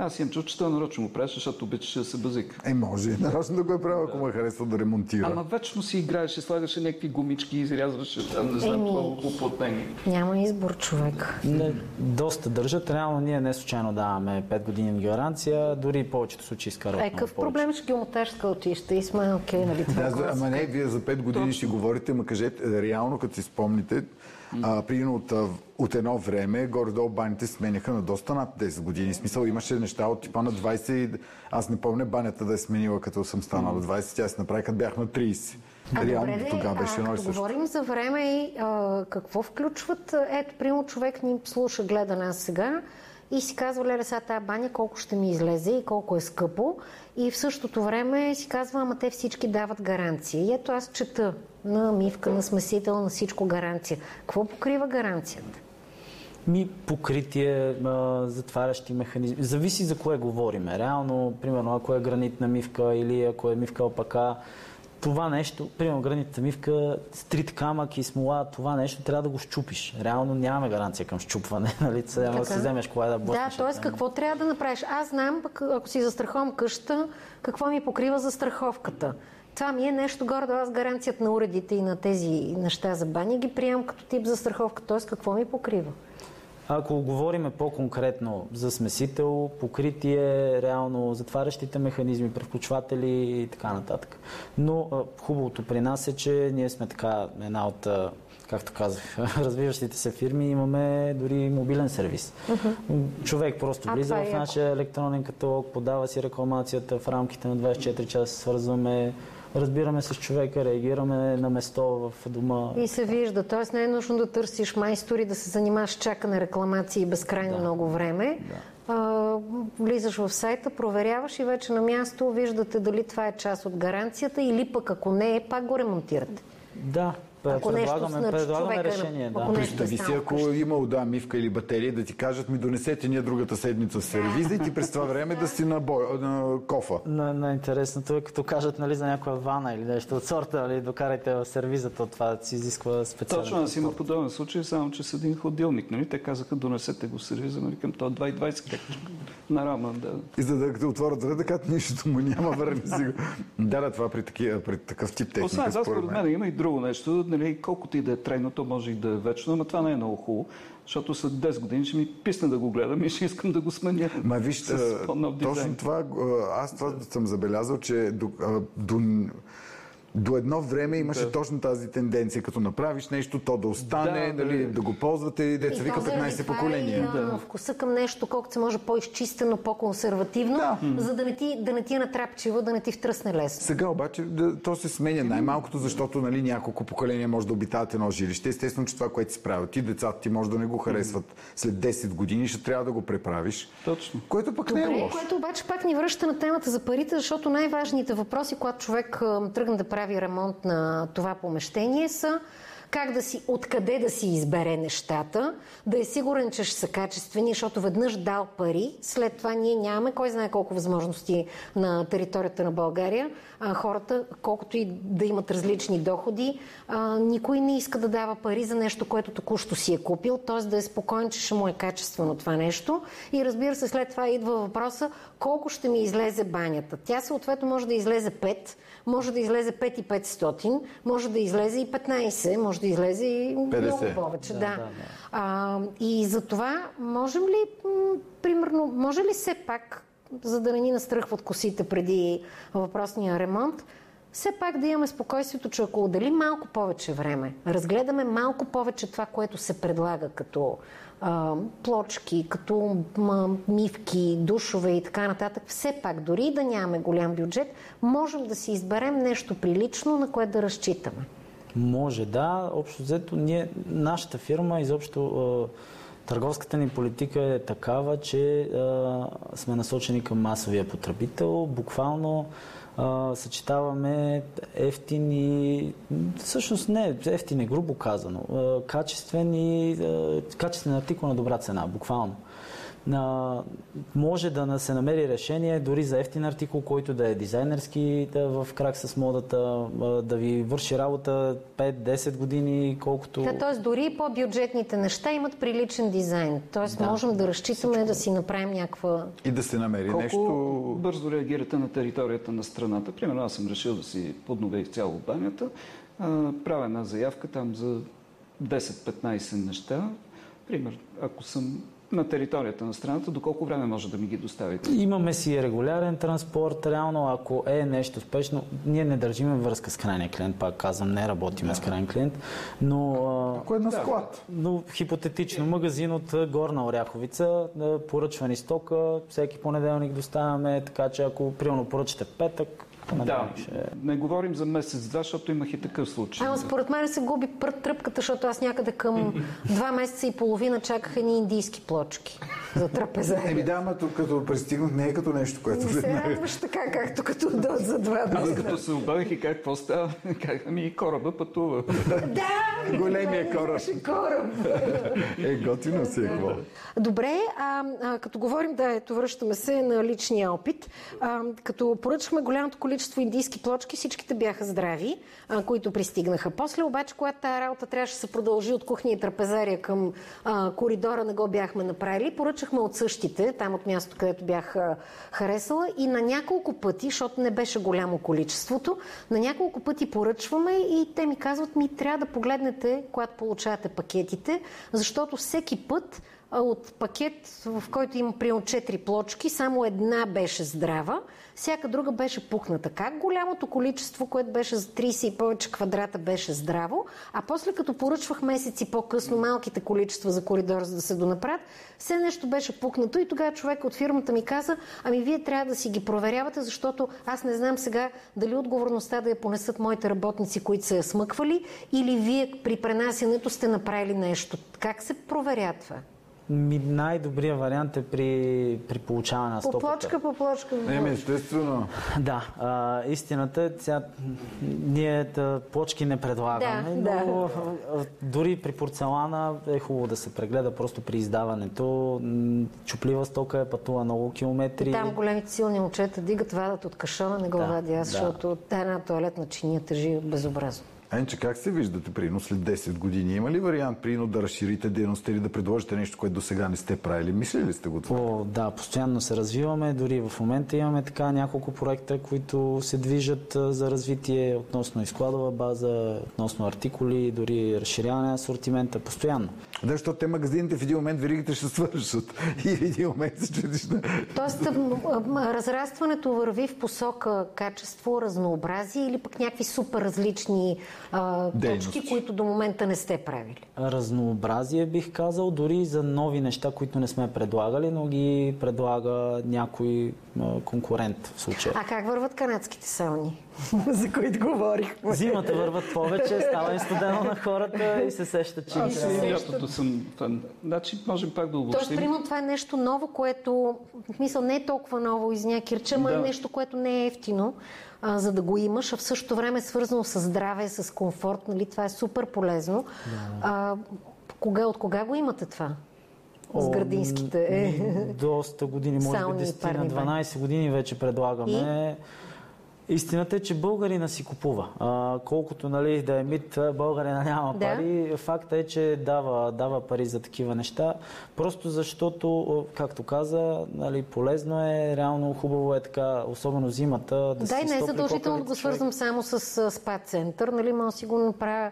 Аз имам чув, че той нарочно го правеше, защото обичаше да се базик. Е, може. Нарочно да го е правил, ако му е харесва да ремонтира. Ама вечно си играеше, слагаше някакви гумички, изрязваше там, не знам, много уплътнени. Няма избор, човек. Не, доста държат. Реално ние не случайно даваме 5 години гаранция, дори повечето случаи изкарват Е, какъв проблем ще геомотажка отище и сме окей, okay, нали? Да, за, ама не, вие за 5 години Точно. ще говорите, ма кажете, реално, като си спомните, а, примерно от, от едно време, горе-долу баните сменяха на доста над 10 години. Смисъл имаше неща от типа на 20. Аз не помня банята да е сменила, като съм станал на 20. Тя се направи, като бях на 30. А, Реално, добре, тогава беше едно и също. говорим за време и а, какво включват, ето, примерно човек ни слуша, гледа нас сега и си казва, леле, сега тази баня колко ще ми излезе и колко е скъпо. И в същото време си казва, ама те всички дават гаранция. И ето аз чета на мивка, на смесител, на всичко гаранция. Какво покрива гаранцията? Ми покритие, затварящи механизми. Зависи за кое говорим. Реално, примерно, ако е гранитна мивка или ако е мивка опака, това нещо, примерно гранитната мивка, стрит камък и смола, това нещо трябва да го щупиш. Реално нямаме гаранция към щупване, нали? Трябва да си вземеш кола да блъснеш. Да, т.е. какво трябва да направиш? Аз знам, ако си застраховам къща, какво ми покрива за страховката. Това ми е нещо горе да аз гаранцията на уредите и на тези неща за баня ги приемам като тип за страховка. Т.е. какво ми покрива? Ако говорим по-конкретно за смесител, покритие, реално затварящите механизми, превключватели и така нататък. Но хубавото при нас е, че ние сме така една от както казах, развиващите се фирми, имаме дори мобилен сервис. Uh-huh. Човек просто влиза в е нашия електронен каталог, подава си рекламацията в рамките на 24 часа, свързваме разбираме с човека, реагираме на место в дома. И се вижда. Тоест не е нужно да търсиш майстори, да се занимаваш чакане рекламации безкрайно да. много време. Да. А, влизаш в сайта, проверяваш и вече на място виждате дали това е част от гаранцията или пък ако не е, пак го ремонтирате. Да, ако предлагаме, предлагаме човека, решение. Да. Представи си, ако има да, мивка или батерия, да ти кажат ми донесете ние другата седмица в сервиза и ти през това време да си на, бой, на кофа. На, на интересното е като кажат нали, за някоя вана или нещо от сорта, нали, докарайте в сервиза, то това си изисква специално. Точно, аз има подобен случай, само че с един ходилник. Нали? Те казаха, донесете го в сервиза, нали, към това 2,20 как на рама. Да. И за да отворят ръда, така нищо му няма, върни си го. Да, да, това при, такива, при такъв тип техника. Освен това, според мен има и друго нещо нали, колкото и да е трайно, то може и да е вечно, но това не е много хубаво, защото след 10 години ще ми писне да го гледам и ще искам да го сменя. Ма вижте, точно това, аз това съм забелязал, че до, до до едно време имаше да. точно тази тенденция, като направиш нещо, то да остане, да, нали, да, да го ползвате и деца вика 15 поколения. И, да. вкуса към нещо, колкото се може по-изчистено, по-консервативно, да. за да не ти, да не ти е натрапчиво, да не ти втръсне лесно. Сега обаче да, то се сменя най-малкото, защото нали, няколко поколения може да обитават едно жилище. Естествено, че това, което си правил ти, децата ти може да не го харесват след 10 години, ще трябва да го преправиш. Точно. Което пък Добре, не е лошо. Което обаче пак ни връща на темата за парите, защото най-важните въпроси, когато човек тръгне да прави прави ремонт на това помещение са как да си, откъде да си избере нещата, да е сигурен, че ще са качествени, защото веднъж дал пари, след това ние нямаме кой знае колко възможности на територията на България. А, хората, колкото и да имат различни доходи, а, никой не иска да дава пари за нещо, което току-що си е купил, т.е. да е спокоен, че ще му е качествено това нещо. И разбира се, след това идва въпроса колко ще ми излезе банята. Тя съответно може да излезе 5, може да излезе 5 и 500, може да излезе и 15, може да излезе и 50. много повече. Да, да. Да, да. А, и за това можем ли, примерно, може ли все пак, за да не ни настръхват косите преди въпросния ремонт, все пак да имаме спокойствието, че ако отделим малко повече време, разгледаме малко повече това, което се предлага като а, плочки, като м- мивки, душове и така нататък, все пак, дори да нямаме голям бюджет, можем да си изберем нещо прилично, на което да разчитаме. Може, да. Общо взето, ние, нашата фирма, изобщо търговската ни политика е такава, че а, сме насочени към масовия потребител. Буквално съчетаваме ефтини, всъщност не, ефтини, грубо казано, а, качествени, а, качествен артикул на добра цена, буквално а, може да се намери решение дори за ефтин артикул, който да е дизайнерски, да в крак с модата, да ви върши работа 5-10 години, колкото... Да, т.е. дори по-бюджетните неща имат приличен дизайн. Т.е. да. можем да разчитаме Всичко. да си направим някаква... И да се намери Колко нещо... бързо реагирате на територията на страната. Примерно аз съм решил да си подновя изцяло банята. правя една заявка там за 10-15 неща. Пример, ако съм на територията на страната, доколко време може да ми ги доставите? Имаме си регулярен транспорт. Реално, ако е нещо спешно, ние не държиме връзка с крайния клиент, пак казвам, не работиме да. с крайен клиент, но... Ако е на склад. но хипотетично, магазин от Горна Оряховица, поръчвани стока, всеки понеделник доставяме, така че ако примерно поръчате петък, да, не говорим за месец-два, защото имах и такъв случай. Ама според мен се губи тръпката, защото аз някъде към два месеца и половина чаках едни индийски плочки за трапеза. Еми да, ама тук като пристигнах не е като нещо, което... Не се радваш така, както като до за два месеца. Аз като се обадих и какво става, ами и кораба пътува. да! Големия кораб. кораб. е, готино си е какво. Добре, а, а, като говорим, да, ето връщаме се на личния опит. А, като поръчахме голямото количество индийски плочки, всичките бяха здрави, а, които пристигнаха. После обаче, когато тази работа трябваше да се продължи от кухня и трапезария към а, коридора, не го бяхме направили. Поръчахме от същите, там от мястото, където бях а, харесала и на няколко пъти, защото не беше голямо количеството, на няколко пъти поръчваме и те ми казват, ми трябва да погледнете, когато получавате пакетите, защото всеки път от пакет, в който има примерно 4 плочки, само една беше здрава, всяка друга беше пухната. Как голямото количество, което беше за 30 и повече квадрата, беше здраво, а после като поръчвах месеци по-късно малките количества за коридор, за да се донаправят, все нещо беше пукнато и тогава човек от фирмата ми каза, ами вие трябва да си ги проверявате, защото аз не знам сега дали отговорността да я понесат моите работници, които са я смъквали, или вие при пренасянето сте направили нещо. Как се проверя това? Ми, най-добрият вариант е при, при получаване на стоката. По плочка, по плочка. Не, ми, естествено. Да, а, истината е, сега, ние да, плочки не предлагаме, да, но да. дори при порцелана е хубаво да се прегледа просто при издаването. Чуплива стока е пътува много километри. Там големите силни момчета дигат, вадат от кашона, не го да, вадя аз, да. защото една туалетна чиния тежи безобразно. Енче, как се виждате, прино след 10 години? Има ли вариант, прино да разширите дейността или да предложите нещо, което до сега не сте правили? Мислили ли сте го това? О, да, постоянно се развиваме. Дори в момента имаме така няколко проекта, които се движат за развитие относно изкладова база, относно артикули, дори разширяване на асортимента. Постоянно. Да, защото те магазините в един момент веригите ще свършат. И в един момент се чудиш на... Тоест, разрастването върви в посока качество, разнообразие или пък някакви супер различни а, точки, които до момента не сте правили? Разнообразие бих казал, дори за нови неща, които не сме предлагали, но ги предлага някой а, конкурент в случая. А как върват канадските сауни? за които говорихме. Зимата върват повече, става и студено на хората и се сеща, че... Аз и лятото съм. Значи, можем пак да обобщим. Тоест, примерно, това е нещо ново, което, в мисъл, не е толкова ново, извиня, Кирча, да. е нещо, което не е ефтино а, за да го имаш, а в същото време е свързано с здраве, с комфорт, нали? това е супер полезно. Да. А, кога, от кога го имате това? О, с градинските. Доста години, може би 10 на 12 години вече предлагаме. И? Истината е, че българина си купува. А, колкото нали, да е мит, българина няма да. пари. Факта е, че дава, дава пари за такива неща. Просто защото, както каза, нали, полезно е, реално хубаво е така, особено зимата. Да, да и не е задължително да го свързвам само с спа център. Нали, може си го направя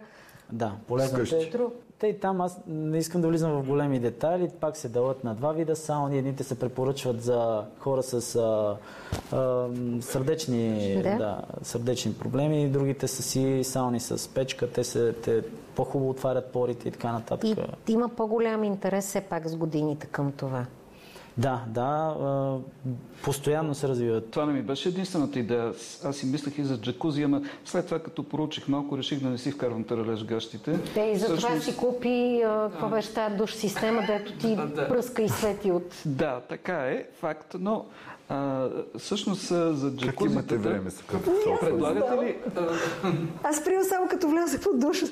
да, полезно е. И там аз не искам да влизам в големи детайли. Пак се дават на два вида сауни. Едните се препоръчват за хора с а, а, сърдечни, да. Да, сърдечни проблеми. Другите са си сауни с печка. Те, се, те по-хубаво отварят порите и така нататък. И има по-голям интерес все пак с годините към това. Да, да, постоянно се развиват. Това не ми беше единствената идея. Аз си мислех и за джакузи, ама след това като проучих малко, реших да не си вкарвам таралеж гащите. Те и за това си купи, какво беше тази душ система, дето ти пръска и свети от... Да, така е, факт, но а, всъщност за джакузите... Как имате време като Предлагате ли... Аз приема само като вляза под душ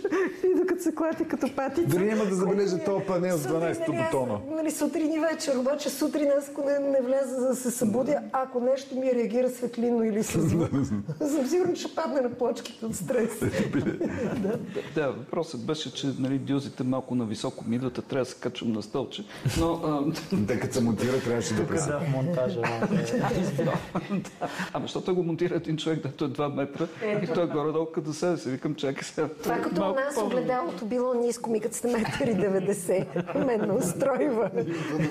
и докато се клати като патица. Дори няма да забележа този панел с 12 нали, бутона. Нали, сутрин и вечер, обаче сутрин аз ако не, не вляза за да се събудя, ако нещо ми реагира светлино или с звук, съм сигурна, че падне на плочките от стрес. да, да, въпросът беше, че нали, дюзите малко на високо ми идват, трябва да се качвам на стълче. Но, Те като се монтира, трябваше да пресъл. Да, монтажа. Ама защото го монтира един човек, дето е 2 метра и той е горе-долу като себе си. Викам, чакай сега. Това като у нас огледалото било ниско, ми като сте метър и 90. Мен устройва.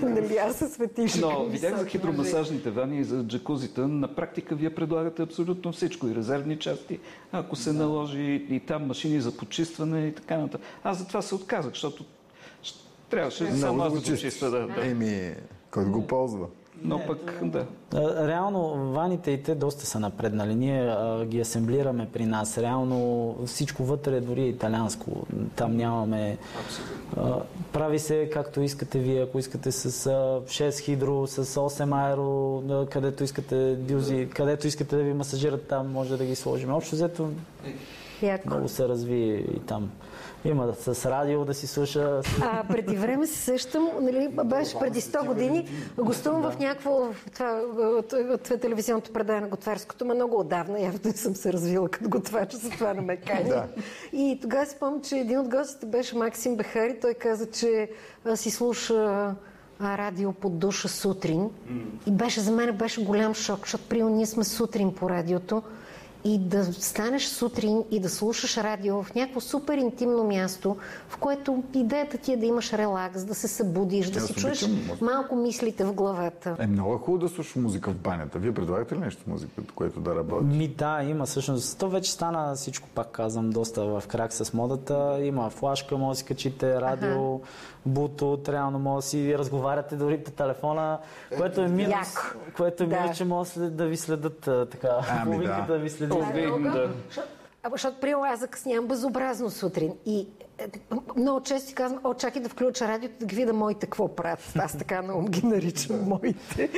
Нали, аз се светиш. Но видях за хидромасажните вани и за джакузите. На практика вие предлагате абсолютно всичко. И резервни части, ако се наложи, и там машини за почистване и така нататък. Аз за това се отказах, защото трябваше само аз да почиства. Да, да. Еми, кой го ползва? Но пък, да. Реално ваните и те доста са напреднали. Ние а, ги асемблираме при нас. Реално всичко вътре е дори италианско. Там нямаме... А, прави се както искате вие. Ако искате с а, 6 хидро, с 8 аеро, а, където искате дюзи, където искате да ви масажират там, може да ги сложим. Общо взето много се разви и там. Има с радио да си слуша. А преди време се сещам, нали, беше преди 100 години, гостувам да. в някакво това, това телевизионното предание на Готварското, ма много отдавна, явно не съм се развила като готвача, за това на ме кани. Да. И тогава спомням, че един от гостите беше Максим Бехари, той каза, че си слуша радио под душа сутрин. Mm. И беше за мен беше голям шок, защото приема ние сме сутрин по радиото и да станеш сутрин и да слушаш радио в някакво супер интимно място, в което идеята ти е да имаш релакс, да се събудиш, да си чуеш малко мислите в главата. Е много хубаво да слушаш музика в банята. Вие предлагате ли нещо музика, което да работи? Ми да, има всъщност. То вече стана всичко, пак казвам, доста в крак с модата. Има флашка, може да си качите радио, ага. Буто, реално може да си разговаряте дори по телефона, което е минус, Яко. което е минус, да. че може да ви следят така, ами, да. да ви следят да. А, защото, при аз закъснявам безобразно сутрин. И е, много често си казвам, о, чакай да включа радиото, да ги видя моите какво правят. Аз така много ги наричам моите.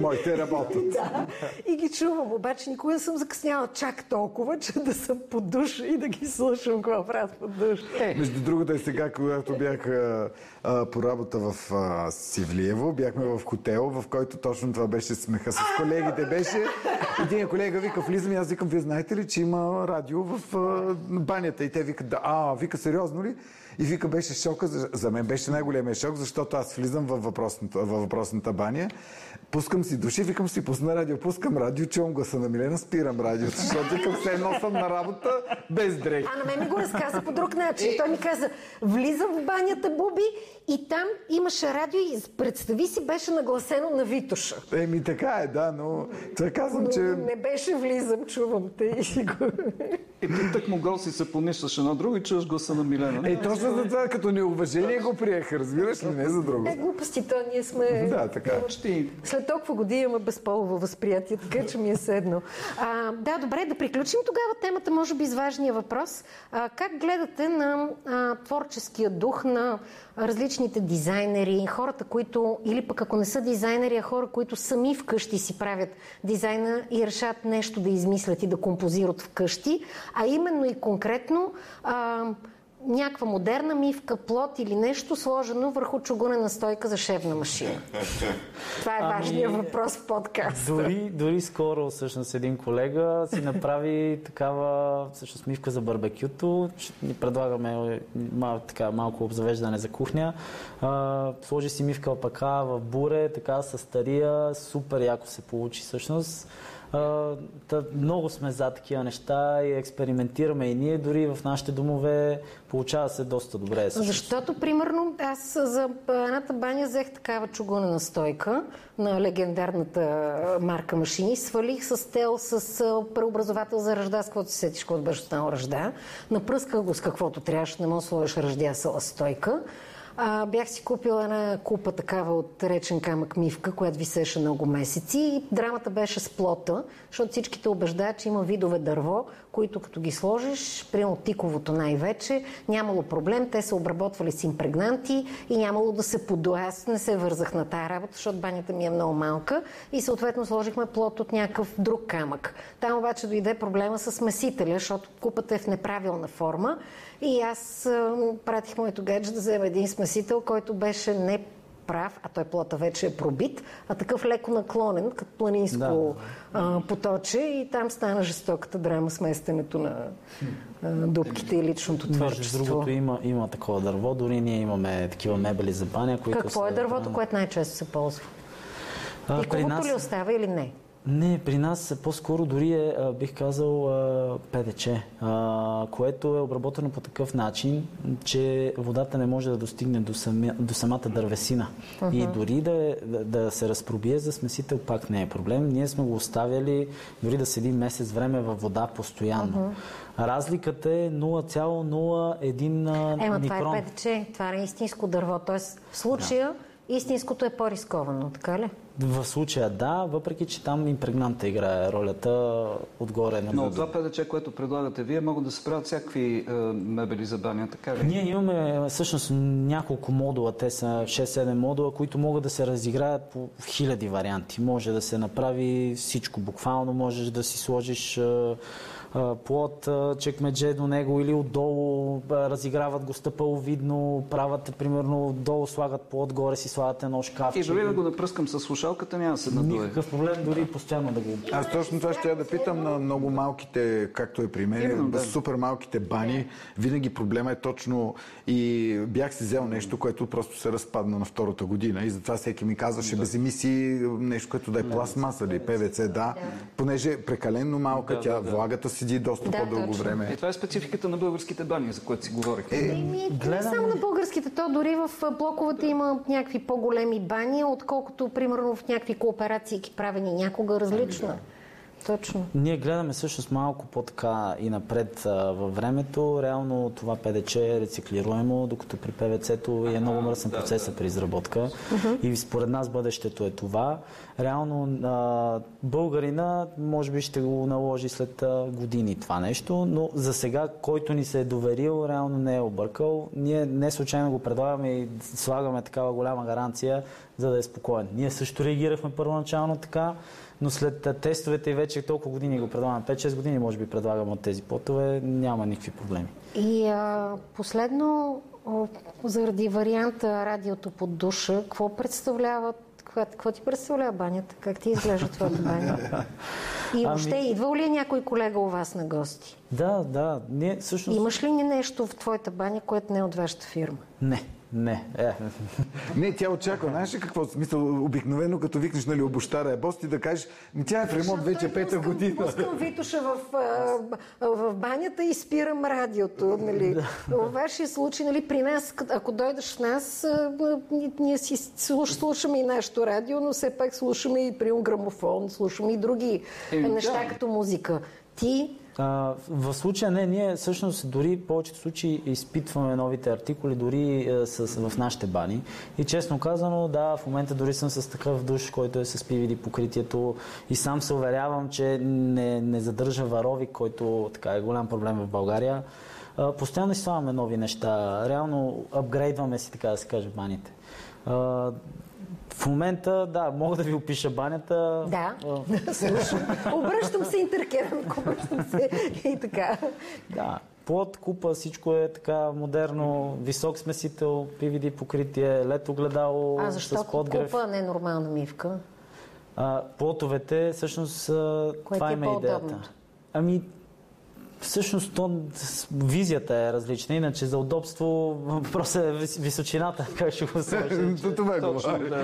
Моите работят. да, и ги чувам. Обаче никога не съм закъсняла чак толкова, че да съм под душ и да ги слушам какво правят под душ. Е. Между другото и сега, когато бях а, а, по работа в а, Сивлиево, бяхме в хотел, в който точно това беше смеха с колегите. Беше един колега вика, влизам и аз викам, вие знаете ли, че има радио в а, банята? И те викат, да, а, вика, сериозно ли? И вика, беше шока, за мен беше най-големия шок, защото аз влизам във въпросната, във въпросната баня, пускам си души, викам си, пусна радио, пускам радио, чувам гласа на Милена, спирам радио, защото викам все едно съм на работа без дрехи. А на мен ми го разказа по друг начин. Той ми каза, влизам в банята, Буби, и там имаше радио и представи си беше нагласено на Витоша. Еми така е, да, но това казвам, но, че... Не беше влизам, чувам те и си го... И ти так могъл си се помисляш едно друго и чуваш гласа на Милена. Е, точно за това, като неуважение го приеха, разбираш ли, не за друго. Е, глупости, то ние сме... Да, така. Почти. След толкова години има безполово възприятие, така че ми е седно. А, да, добре, да приключим тогава темата, може би с важния въпрос. А, как гледате на а, творческия дух на различните дизайнери, хората, които, или пък ако не са дизайнери, а хора, които сами вкъщи си правят дизайна и решат нещо да измислят и да композират вкъщи, а именно и конкретно а, някаква модерна мивка, плод или нещо сложено върху чугунена стойка за шевна машина? Това е ами, важният въпрос в подкаста. Дори, дори скоро всъщност един колега си направи такава всъщност мивка за барбекюто. Ни предлагаме мал, така, малко обзавеждане за кухня. А, сложи си мивка опака в буре, така с стария. Супер яко се получи всъщност. Та, много сме за такива неща и експериментираме и ние дори в нашите домове получава се доста добре. Защото, примерно, аз за едната баня взех такава чугунена стойка на легендарната марка машини, свалих с тел с преобразовател за ръжда, с каквото се сетиш, когато беше останал ръжда. Напръсках го с каквото трябваше, не мога да сложиш ръждясала стойка. А, бях си купила една купа такава от речен камък мивка, която висеше много месеци и драмата беше с плота, защото всичките убеждават, че има видове дърво, които като ги сложиш, примерно тиковото най-вече, нямало проблем, те са обработвали с импрегнанти и нямало да се подуе. Не се вързах на тая работа, защото банята ми е много малка и съответно сложихме плот от някакъв друг камък. Там обаче дойде проблема с смесителя, защото купата е в неправилна форма и аз пратих моето гадже да взема един смесител, който беше не прав, а той плота вече е пробит, а такъв леко наклонен, като планинско да. а, поточе и там стана жестоката драма с местенето на а, дубките и личното творчество. Между другото има, има такова дърво, дори ние имаме такива мебели за баня, които Какво са, е дървото, което най-често се ползва? А, и нас... ли остава или не? Не, при нас по-скоро дори е, бих казал, ПДЧ, което е обработено по такъв начин, че водата не може да достигне до, сами, до самата дървесина. Uh-huh. И дори да, да, да се разпробие за смесител пак не е проблем. Ние сме го оставяли дори да седи месец време във вода постоянно. Uh-huh. Разликата е 0,01 Ема, това е ПДЧ, това е истинско дърво. Тоест, в случая да. истинското е по-рисковано, така ли? В случая да, въпреки че там импрегнанта играе ролята отгоре. На Но това ПДЧ, което предлагате вие, могат да се правят всякакви е, мебели за баня, така ли? Ние имаме всъщност няколко модула, те са 6-7 модула, които могат да се разиграят по хиляди варианти. Може да се направи всичко буквално, можеш да си сложиш е, плод, чекмедже до него или отдолу разиграват го стъпаловидно, правят примерно отдолу слагат плод, горе си слагат едно шкафче. И дори да го напръскам с слушалката няма се надуе. Никакъв проблем, дори постоянно да го... Аз точно това ще я да питам на много малките, както е при мен, Именно, да. супер малките бани. Винаги проблема е точно и бях си взел нещо, което просто се разпадна на втората година и затова всеки ми казваше да. без емисии нещо, което да е пластмаса или ПВЦ, да, да. понеже е прекалено малка, да, тя да, влагата си седи доста да, по-дълго точно. време. Е, това е спецификата на българските бани, за което си говорихте. Е, гледам... Не само на българските, то дори в блоковете има някакви по-големи бани, отколкото примерно в някакви кооперации правени някога различно. Точно. Ние гледаме всъщност малко по-така и напред а, във времето. Реално това ПДЧ е рециклируемо, докато при ПВЦ-то е много мръсен процеса при изработка. И според нас бъдещето е това. Реално а, българина може би ще го наложи след а, години това нещо, но за сега, който ни се е доверил, реално не е объркал. Ние не случайно го предлагаме и слагаме такава голяма гаранция, за да е спокоен. Ние също реагирахме първоначално така, но след тестовете и вече толкова години го предлагаме, 5-6 години може би предлагаме от тези потове, няма никакви проблеми. И а, последно, заради варианта радиото под душа, какво представлява какво, ти представлява банята? Как ти изглежда твоята баня? И въобще, Ами- идвал ли е някой колега у вас на гости? Да, да, ние всъщност... Имаш ли нещо в твоята баня, което не е от вашата фирма? Не, не. Е. Не, тя очаква. Знаеш ли какво? Смисъл, обикновено като викнеш, нали, обощара е бост и да кажеш, тя е в ремонт вече пета година. Пускам Витоша в, в банята и спирам радиото. Нали. В вашия случай, нали, при нас, ако дойдеш в нас, ние- си слуш, слушаме и нашето радио, но все пак слушаме и при грамофон, слушаме и други неща да. като музика. Ти А, в случая не, ние всъщност дори в повечето случаи изпитваме новите артикули дори е, с, в нашите бани. И честно казано, да, в момента дори съм с такъв душ, който е с PVD покритието и сам се уверявам, че не, не задържа варовик, който така е голям проблем в България. А, постоянно си слагаме нови неща. Реално апгрейдваме си, така да се каже, баните. А, в момента, да, мога да ви опиша банята. Да. Обръщам се интеркерамик, обръщам се и така. Да, плод, купа, всичко е така модерно, висок смесител, PVD покритие, лед огледало А защо с подгрев. купа не е нормална мивка? А, плотовете, всъщност, Кое това ти е има идеята. по-удобното? Ами, всъщност, то, визията е различна. Иначе за удобство въпросът е вис- височината, как ще го сложиш. За това е да.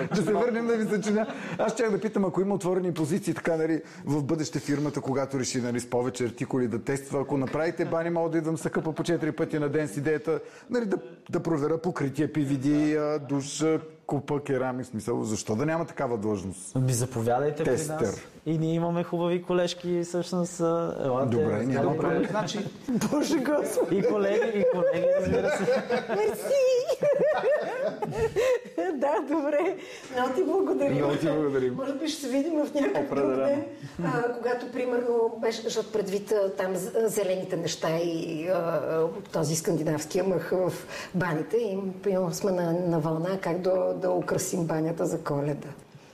Да се върнем на височина. Аз чак да питам, ако има отворени позиции, така, нали, в бъдеще фирмата, когато реши, нали, с повече артикули да тества, ако направите бани, мога да идвам съкъпа по 4 пъти на ден с идеята, нали, да, да проверя покритие, PVD, душ, купа, керамик, смисъл. Защо да няма такава длъжност? Би заповядайте при Тестер. нас. И ние имаме хубави колежки, всъщност. Елате, Добре, няма проблем. значи, Боже Господи! И колеги, и колеги, разбира се. Мерси! да, добре. Много ти благодарим. Много ти благодарим. Може би ще се видим в някакъв друг ден, а, когато, примерно, беше защото предвид там зелените неща и а, този скандинавския мъх в баните. И примерно сме на, на вълна как да, да украсим банята за коледа.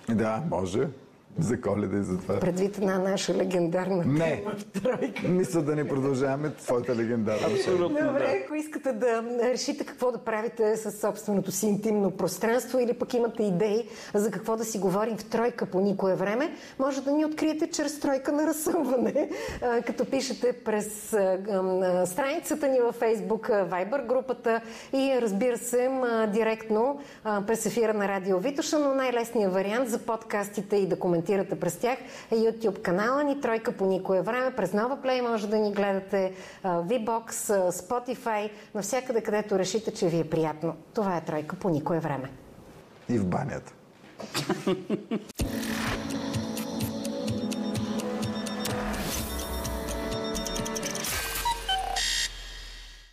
Да, може. За коледа и за това. Предвид една наша легендарна Не. тройка. Мисля да не продължаваме твоята легендарна. абсолютно да. Добре, ако искате да решите какво да правите с собственото си интимно пространство или пък имате идеи за какво да си говорим в тройка по никое време, може да ни откриете чрез тройка на разсъмване, като пишете през страницата ни във Facebook, Viber групата и разбира се директно през ефира на Радио Витоша, но най-лесният вариант за подкастите и да коментирате през тях е YouTube канала ни Тройка по никое време. През Нова Play може да ни гледате VBOX, Spotify, навсякъде където решите, че ви е приятно. Това е Тройка по никое време. И в банята.